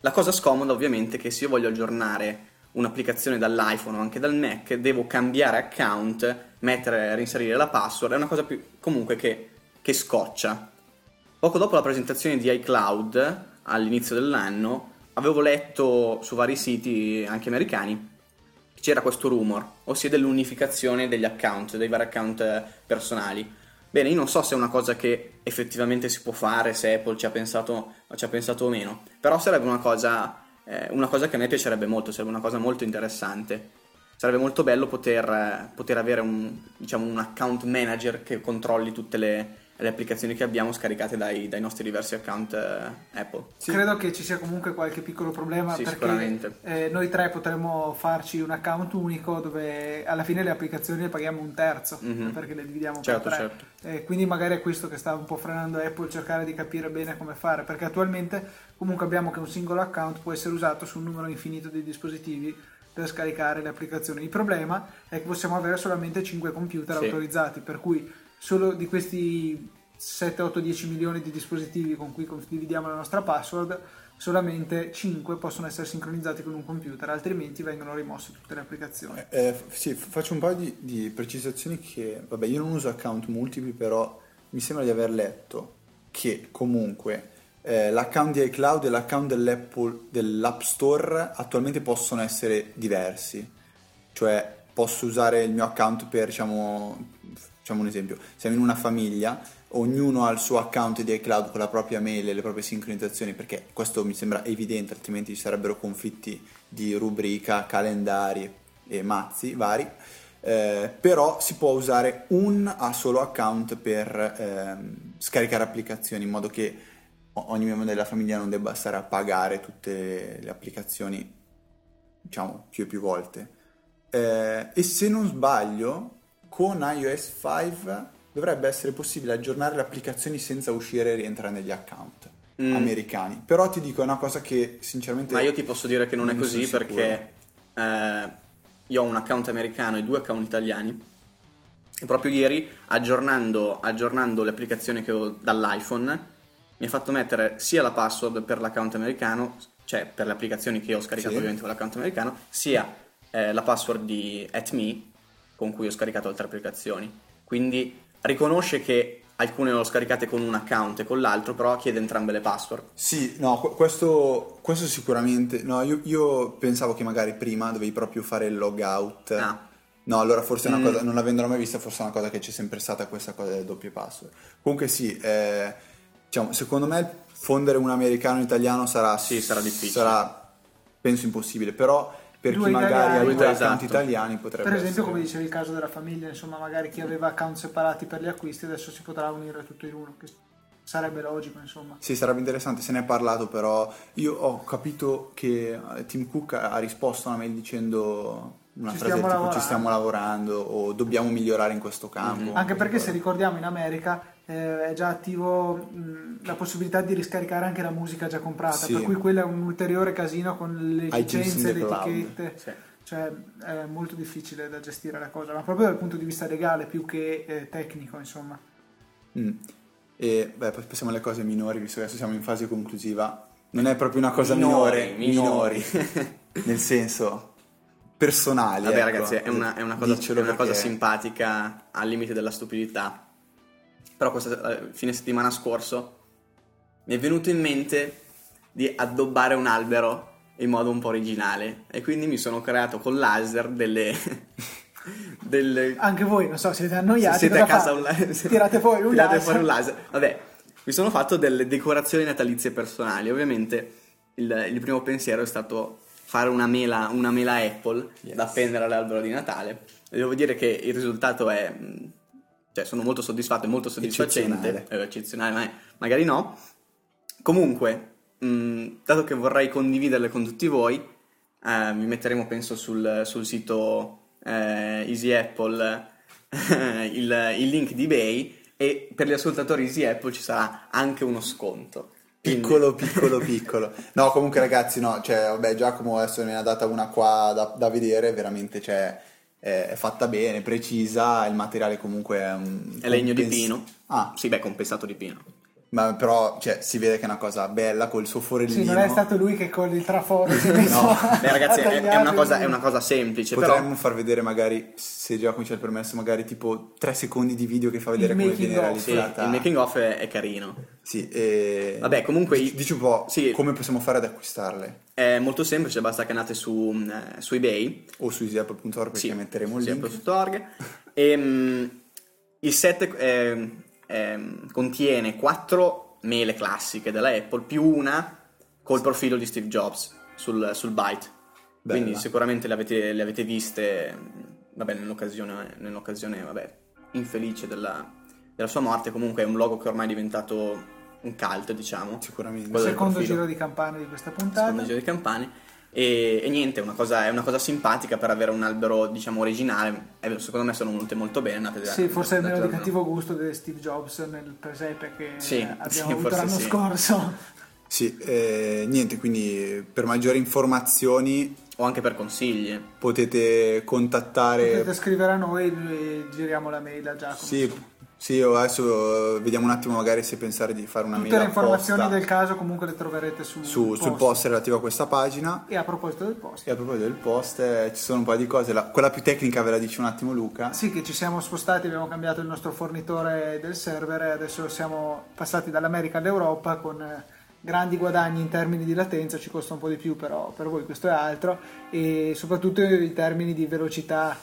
La cosa scomoda ovviamente è che se io voglio aggiornare un'applicazione dall'iPhone o anche dal Mac, devo cambiare account, mettere, reinserire la password, è una cosa più, comunque che, che scoccia. Poco dopo la presentazione di iCloud, all'inizio dell'anno, avevo letto su vari siti, anche americani, c'era questo rumor, ossia dell'unificazione degli account, dei vari account eh, personali. Bene, io non so se è una cosa che effettivamente si può fare, se Apple ci ha pensato, ci ha pensato o meno, però sarebbe una cosa, eh, una cosa che a me piacerebbe molto, sarebbe una cosa molto interessante. Sarebbe molto bello poter, eh, poter avere un, diciamo, un account manager che controlli tutte le, le applicazioni che abbiamo scaricate dai, dai nostri diversi account eh, Apple. Sì. Credo che ci sia comunque qualche piccolo problema Sì, perché sicuramente. eh, noi tre potremmo farci un account unico dove alla fine le applicazioni le paghiamo un terzo Mhm. perché le dividiamo Certo, per tre. certo. Eh, quindi magari è questo che sta un po' frenando Apple cercare di capire bene come fare perché attualmente comunque abbiamo che un singolo account può essere usato su un numero infinito di dispositivi per scaricare le applicazioni. Il problema è che possiamo avere solamente 5 computer Sì. autorizzati, per cui solo di questi 7, 8, 10 milioni di dispositivi con cui condividiamo la nostra password, solamente 5 possono essere sincronizzati con un computer, altrimenti vengono rimosse tutte le applicazioni. Eh, f- sì, faccio un paio di, di precisazioni che, vabbè, io non uso account multipli, però mi sembra di aver letto che comunque eh, l'account di iCloud e l'account dell'App Store attualmente possono essere diversi. Cioè, posso usare il mio account per, diciamo, facciamo un esempio, siamo in una famiglia, ognuno ha il suo account di iCloud con la propria mail e le proprie sincronizzazioni, perché questo mi sembra evidente, altrimenti ci sarebbero conflitti di rubrica, calendari e mazzi vari. Eh, però si può usare un a solo account per ehm, scaricare applicazioni in modo che ogni membro della famiglia non debba stare a pagare tutte le applicazioni diciamo più e più volte Eh, e se non sbaglio con iOS 5 dovrebbe essere possibile aggiornare le applicazioni senza uscire e rientrare negli account Mm. americani però ti dico è una cosa che sinceramente Ma io ti posso dire che non è Non ne così perché eh, io ho un account americano e due account italiani e proprio ieri aggiornando, aggiornando le applicazioni che ho dall'iPhone mi ha fatto mettere sia la password per l'account americano, cioè per le applicazioni che ho scaricato Sì. ovviamente con l'account americano, sia eh, la password di AtMe con cui ho scaricato altre applicazioni. Quindi riconosce che alcune le ho scaricate con un account e con l'altro, però chiede entrambe le password. Sì, no, qu- questo, questo sicuramente. No, io, io pensavo che magari prima dovevi proprio fare il logout. Ah. No, allora forse è una Mm. cosa, non avendolo mai vista, forse è una cosa che c'è sempre stata questa cosa del doppio password. Comunque sì, eh, diciamo, secondo me fondere un americano in italiano sarà, Sì, sarà difficile. sarà, penso impossibile, però per Due chi magari ha italiani. due Esatto. account italiani potrebbe Per esempio, essere. come dicevi, il caso della famiglia, insomma, magari chi aveva account separati per gli acquisti adesso si potrà unire tutto in uno, che sarebbe logico, insomma. Sì, sarebbe interessante, se ne è parlato, però io ho capito che Tim Cook ha ha risposto a una mail dicendo una Ci frase stiamo tipo lavorando. ci stiamo lavorando o dobbiamo migliorare in questo campo. Anche perché se ricordiamo in America eh, è già attivo mh, la possibilità di riscaricare anche la musica già comprata, Sì. per cui quello è un ulteriore casino con le licenze, le etichette, Sì. cioè è molto difficile da gestire la cosa, ma proprio dal punto di vista legale più che eh, tecnico, insomma. Mm. E beh, poi passiamo alle cose minori, visto che adesso siamo in fase conclusiva. Non è proprio una cosa Minori, minore, minori. nel senso personali. Vabbè, ecco. ragazzi, è una, è una cosa, è una cosa simpatica al limite della stupidità. Però questa eh, fine settimana scorso mi è venuto in mente di addobbare un albero in modo un po' originale. E quindi mi sono creato con laser delle. delle Anche voi, non so, siete annoiati, siete a casa un tirate fuori un tirate laser. fuori un laser. Vabbè, mi sono fatto delle decorazioni natalizie personali. Ovviamente il, il primo pensiero è stato fare una mela, una mela Apple Yes. da appendere all'albero di Natale. E devo dire che il risultato è... Cioè, sono molto soddisfatto, è molto soddisfacente. Eccezionale. È eccezionale, ma magari no. Comunque, mh, dato che vorrei condividerle con tutti voi, eh, vi metteremo, penso, sul, sul sito eh, Easy Apple il, il link di eBay e per gli ascoltatori Easy Apple ci sarà anche uno sconto. Piccolo, piccolo, piccolo. No, comunque ragazzi, no, cioè, vabbè, Giacomo adesso ne ha data una qua da, da vedere, veramente, cioè, è, è fatta bene, precisa, il materiale comunque è un... È legno di compens- pino. Ah, Sì, beh, compensato di pino. Ma però, cioè, si vede che è una cosa bella col suo forellino. Sì, non è stato lui che con il traforo si è messo No. Beh, ragazzi, è, è una cosa, è una cosa semplice, Potremmo però... far vedere magari, se Giacomo ci ha il permesso, magari tipo tre secondi di video che fa vedere Il come viene of. Sì, realizzata. il making off è, è carino. Sì, e... Vabbè, comunque- Dici, dici un po' Sì. come possiamo fare ad acquistarle. È molto semplice, basta che andate su, eh, su eBay O su easyapple.org perché Sì, metteremo il sì, link. apple.org. E, mm, il set eh, ehm, contiene quattro mele classiche della Apple più una col profilo di Steve Jobs sul, sul Byte. Bella. Quindi sicuramente le avete, le avete viste vabbè, nell'occasione, nell'occasione vabbè, infelice della, della sua morte. Comunque è un logo che ormai è diventato un cult, diciamo. Sicuramente. Secondo giro di campane di questa puntata. secondo giro di campane. E, e niente, è una, cosa, è una cosa simpatica per avere un albero, diciamo, originale. E secondo me sono venute molto bene. Andate da- Sì, forse è meno di cattivo gusto di Steve Jobs nel presepe che Sì, eh, abbiamo sì, avuto l'anno sì. scorso. Sì, eh, niente, quindi per maggiori informazioni O anche per consigli. potete contattare... Potete scrivere a noi e giriamo la mail a Giacomo. Sì, sì, adesso eh, vediamo un attimo magari se pensare di fare una Tutte mail le informazioni apposta del caso comunque le troverete sul, su- sul post relativo a questa pagina. E a proposito del post. E a proposito del post, eh, ci sono un paio di cose. La- quella più tecnica ve la dice un attimo Luca. Sì, che ci siamo spostati, abbiamo cambiato il nostro fornitore del server e adesso siamo passati dall'America all'Europa con eh, grandi guadagni in termini di latenza, ci costa un po' di più, però per voi questo è altro, e soprattutto in termini di velocità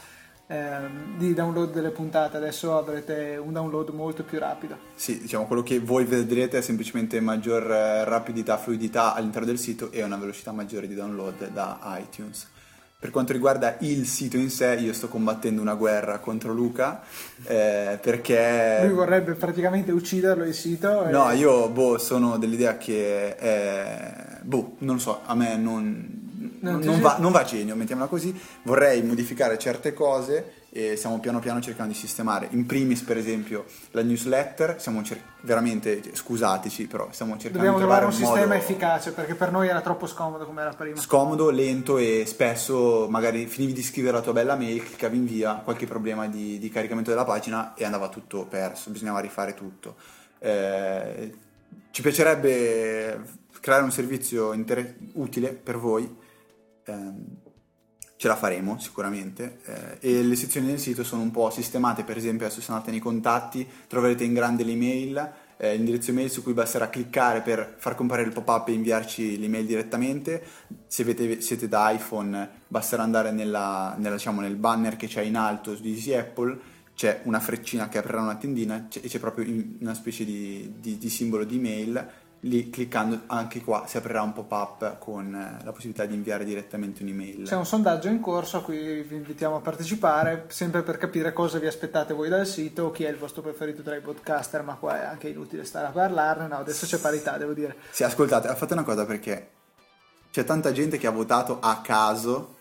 ehm, di download delle puntate. Adesso avrete un download molto più rapido. Sì, diciamo quello che voi vedrete è semplicemente maggior eh, rapidità, fluidità all'interno del sito e una velocità maggiore di download da iTunes. Per quanto riguarda il sito in sé, io sto combattendo una guerra contro Luca eh, perché... Lui vorrebbe praticamente ucciderlo il sito. e- No, io boh, sono dell'idea che è... boh, non lo so, a me non, Non non va, non va genio, mettiamola così. Vorrei modificare certe cose e stiamo piano piano cercando di sistemare. In primis, per esempio, la newsletter, stiamo cer- veramente, scusateci, però stiamo cercando Dobbiamo di trovare un modo sistema efficace perché per noi era troppo scomodo come era prima. Scomodo, lento e spesso magari finivi di scrivere la tua bella mail, cliccavi invia, qualche problema di, di caricamento della pagina e andava tutto perso, bisognava rifare tutto. Eh, ci piacerebbe creare un servizio inter- utile per voi, ehm, ce la faremo sicuramente eh, e le sezioni del sito sono un po' sistemate, per esempio adesso se andate nei contatti troverete in grande l'email, eh, l'indirizzo email su cui basterà cliccare per far comparire il pop-up e inviarci l'email direttamente, se avete- siete da iPhone basterà andare nella- nella, diciamo, nel banner che c'è in alto di Easy Apple, c'è una freccina che aprirà una tendina e c'è proprio una specie di, di- di simbolo di email lì cliccando anche qua si aprirà un pop-up con eh, la possibilità di inviare direttamente un'email. C'è un sondaggio in corso a cui vi invitiamo a partecipare, sempre per capire cosa vi aspettate voi dal sito, chi è il vostro preferito tra i podcaster, ma qua è anche inutile stare a parlarne, no, adesso c'è parità, devo dire. Sì, ascoltate, fate una cosa perché c'è tanta gente che ha votato a caso,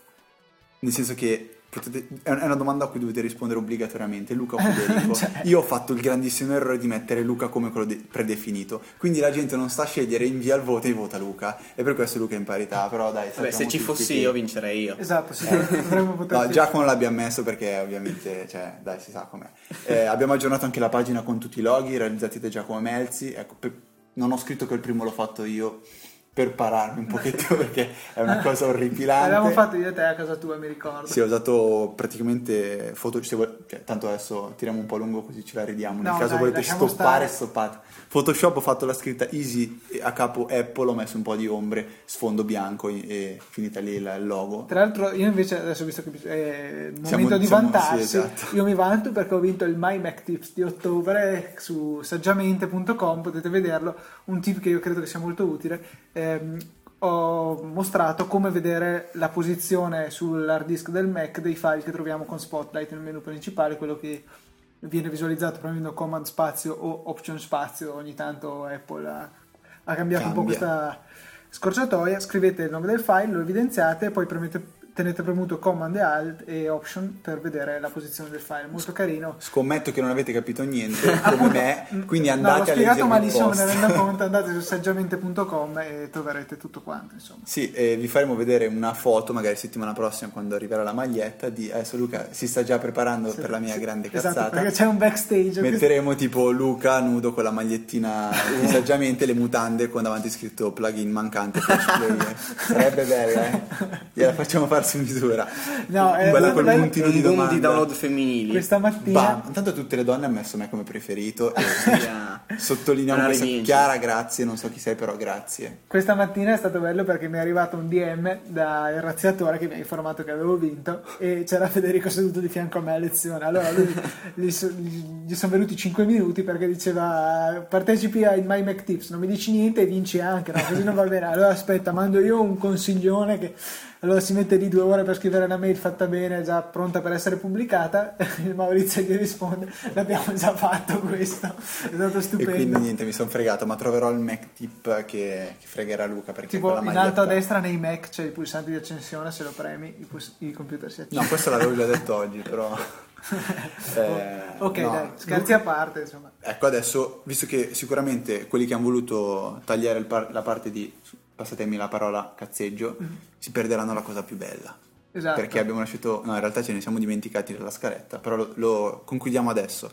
nel senso che potete- è una domanda a cui dovete rispondere obbligatoriamente. Luca o Federico? Cioè. Io ho fatto il grandissimo errore di mettere Luca come quello de- predefinito. Quindi la gente non sta a scegliere, invia il voto e vota Luca. E per questo Luca è in parità. Però dai, Vabbè, se ci fossi che- io vincerei io. Esatto, sì, dovremmo poter No, Giacomo l'abbiamo messo perché ovviamente, cioè, dai, si sa com'è. Eh, abbiamo aggiornato anche la pagina con tutti i loghi realizzati da Giacomo Melzi. Ecco, per- non ho scritto che il primo l'ho fatto io per pararmi un pochettino perché è una cosa orripilante. L'abbiamo fatto io e te a casa tua, mi ricordo. Sì, ho usato praticamente foto, cioè, tanto adesso tiriamo un po' lungo così ce la ridiamo. Nel No, caso dai, volete stoppare, stare. stoppate. Photoshop ho fatto la scritta easy e a capo Apple, ho messo un po' di ombre, sfondo bianco e, e finita lì il logo. Tra l'altro io invece adesso visto che è il momento di siamo- vantarsi, sì, esatto. io mi vanto perché ho vinto il My Mac Tips di ottobre su saggiamente.com, potete vederlo, un tip che io credo che sia molto utile. Ehm, ho mostrato come vedere la posizione sull'hard disk del Mac dei file che troviamo con Spotlight nel menu principale, quello che viene visualizzato premendo Command spazio o Option spazio, ogni tanto Apple ha, ha cambiato un po' Cambia. questa scorciatoia, scrivete il nome del file, lo evidenziate e poi premete- tenete premuto Command e Alt e Option per vedere la posizione del file, molto carino. Scommetto che non avete capito niente come me, quindi no, l'ho andate a leggere spiegato il malissimo, me ne rendo conto, andate su saggiamente.com e troverete tutto quanto, insomma. Sì, e vi faremo vedere una foto, magari settimana prossima quando arriverà la maglietta, di adesso Luca si sta già preparando per la mia grande Esatto, cazzata. perché c'è un backstage. Metteremo tipo Luca nudo con la magliettina di saggiamente le mutande con davanti scritto plugin mancante. Sarebbe bella, eh? Gliela facciamo fare su misura. No, eh, col bello- puntino Un di domanda. di download femminili. Questa mattina... Bam. Intanto tutte le donne hanno messo me come preferito e Sia- sottolineiamo questa. Chiara, grazie, non so chi sei però grazie. Questa mattina è stato bello perché mi è arrivato un DM dal razziatore che mi ha informato che avevo vinto e c'era Federico seduto di fianco a me a lezione. Allora lui, gli, so- gli sono venuti 5 minuti perché diceva partecipi ai My Mac Tips, non mi dici niente e vinci anche, no? così non va bene. Allora aspetta, mando io un consiglione che allora si mette lì due ore per scrivere una mail fatta bene, già pronta per essere pubblicata. Il Maurizio gli risponde: L'abbiamo già fatto questo. È stato E stupendo. quindi niente, mi sono fregato, ma troverò il Mac tip che, che fregherà Luca perché Tipo in maglietta... alto a destra nei Mac c'è il pulsante di accensione, se lo premi il, pus- il computer si accende. No, questo l'avevo già detto oggi, però... Eh, ok, no. dai, scherzi a parte, insomma. Ecco, adesso, visto che sicuramente quelli che hanno voluto tagliare par- la parte di, passatemi la parola, cazzeggio, si perderanno la cosa più bella. Esatto. Perché abbiamo lasciato, no, in realtà ce ne siamo dimenticati della scaletta, però lo, lo concludiamo adesso.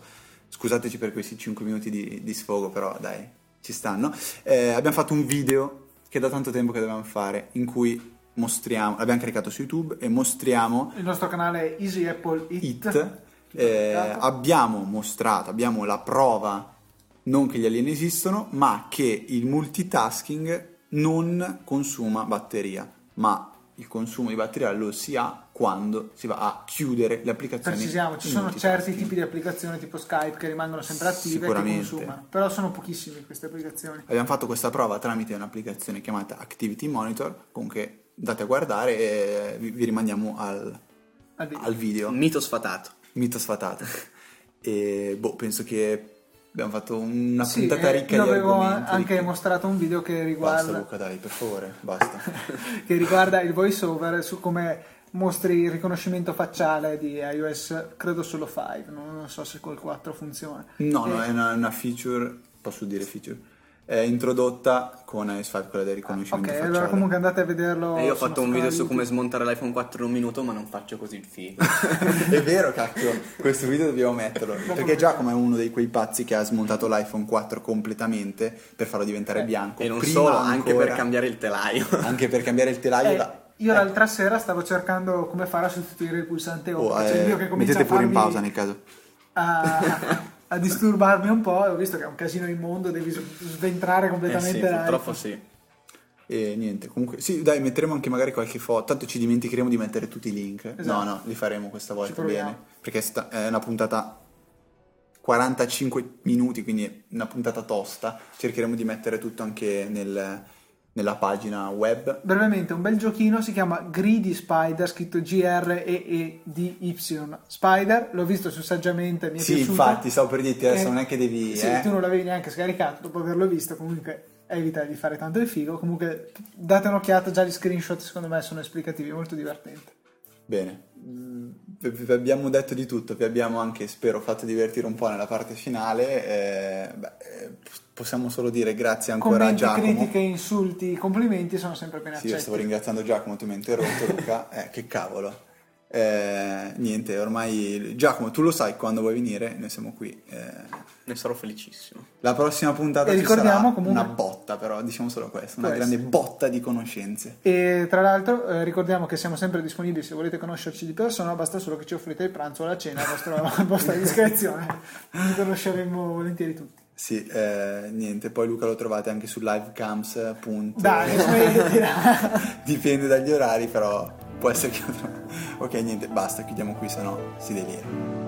Scusateci per questi 5 minuti di, di sfogo, però dai, ci stanno. Eh, abbiamo fatto un video che da tanto tempo che dovevamo fare, in cui mostriamo, l'abbiamo caricato su YouTube e mostriamo Il nostro canale Easy Apple It. It, eh, abbiamo mostrato, abbiamo la prova non che gli alieni esistono, ma che il multitasking non consuma batteria, ma il consumo di batteria lo si ha quando si va a chiudere le applicazioni. Precisiamo, ci sono certi tipi di applicazioni tipo Skype che rimangono sempre attive e che consumano, però sono pochissime queste applicazioni. Abbiamo fatto questa prova tramite un'applicazione chiamata Activity Monitor, comunque andate a guardare e vi, vi rimandiamo al, Al video. al video. Mito sfatato. Mito sfatato. E boh, penso che abbiamo fatto una Sì, puntata eh, ricca io di avevo argomenti. anche ricchi. mostrato un video che Basta riguarda, Luca, dai, per favore, basta. che riguarda il voice over su come mostri il riconoscimento facciale di iOS, credo solo 5, non, so se col 4 funziona. No, no, Eh, è una, una feature, posso dire feature, introdotta con iOS 5, quella del Ok, riconoscimento facciale. allora comunque andate a vederlo. E io ho fatto un video su come smontare l'iPhone 4 in un minuto, ma non faccio così il figo. è vero, cacchio, questo video dobbiamo metterlo. Perché Giacomo è uno dei quei pazzi che ha smontato l'iPhone 4 completamente per farlo diventare bianco. e non Prima solo, anche ancora- per cambiare il telaio. anche per cambiare il telaio. Eh, da- io eh, l'altra sera stavo cercando come fare a sostituire il pulsante home. oh, eh, mettete pure in farmi- pausa nel caso. a, a disturbarmi un po' ho visto che è un casino immondo, devi sventrare Eh completamente sì, l'iPhone. purtroppo sì. E niente, comunque, sì, dai, metteremo anche magari qualche foto. Tanto ci dimenticheremo di mettere tutti i link. No, Esatto. no, li faremo questa volta bene. Perché sta- è una puntata 45 minuti, quindi è una puntata tosta. Cercheremo di mettere tutto anche nel- nella pagina web. Brevemente, un bel giochino si chiama Greedy Spider, scritto G-R-E-E-D-Y. Spider, l'ho visto su Saggiamente, mi è Sì, piaciuto. infatti, stavo per dirti adesso, Eh, non è che devi. Sì, eh. tu non l'avevi neanche scaricato dopo averlo visto, comunque evita di fare tanto il figo. Comunque date un'occhiata, già gli screenshot secondo me sono esplicativi, molto divertente. Bene, vi vi abbiamo detto di tutto, vi abbiamo anche, spero, fatto divertire un po' nella parte finale. eh, beh, eh, possiamo solo dire grazie ancora a Commenti, Giacomo. critiche, insulti, complimenti sono sempre ben Sì, io accetti. stavo ringraziando Giacomo, tu mi hai interrotto Luca, eh, che cavolo. Eh, niente, ormai Giacomo, tu lo sai quando vuoi venire, noi siamo qui. eh. Ne sarò felicissimo. La prossima puntata E ci ricordiamo sarà comunque- una botta, però diciamo solo questo, una Può grande essere. botta di conoscenze. E tra l'altro eh, ricordiamo che siamo sempre disponibili se volete conoscerci di persona, basta solo che ci offrite il pranzo o la cena a vostra, a vostra discrezione. Vi conosceremo volentieri tutti. Sì, eh, niente, poi Luca lo trovate anche su livecams. punto. Dai. Dipende dagli orari, però può essere che... ok, niente, basta, chiudiamo qui, sennò si delira.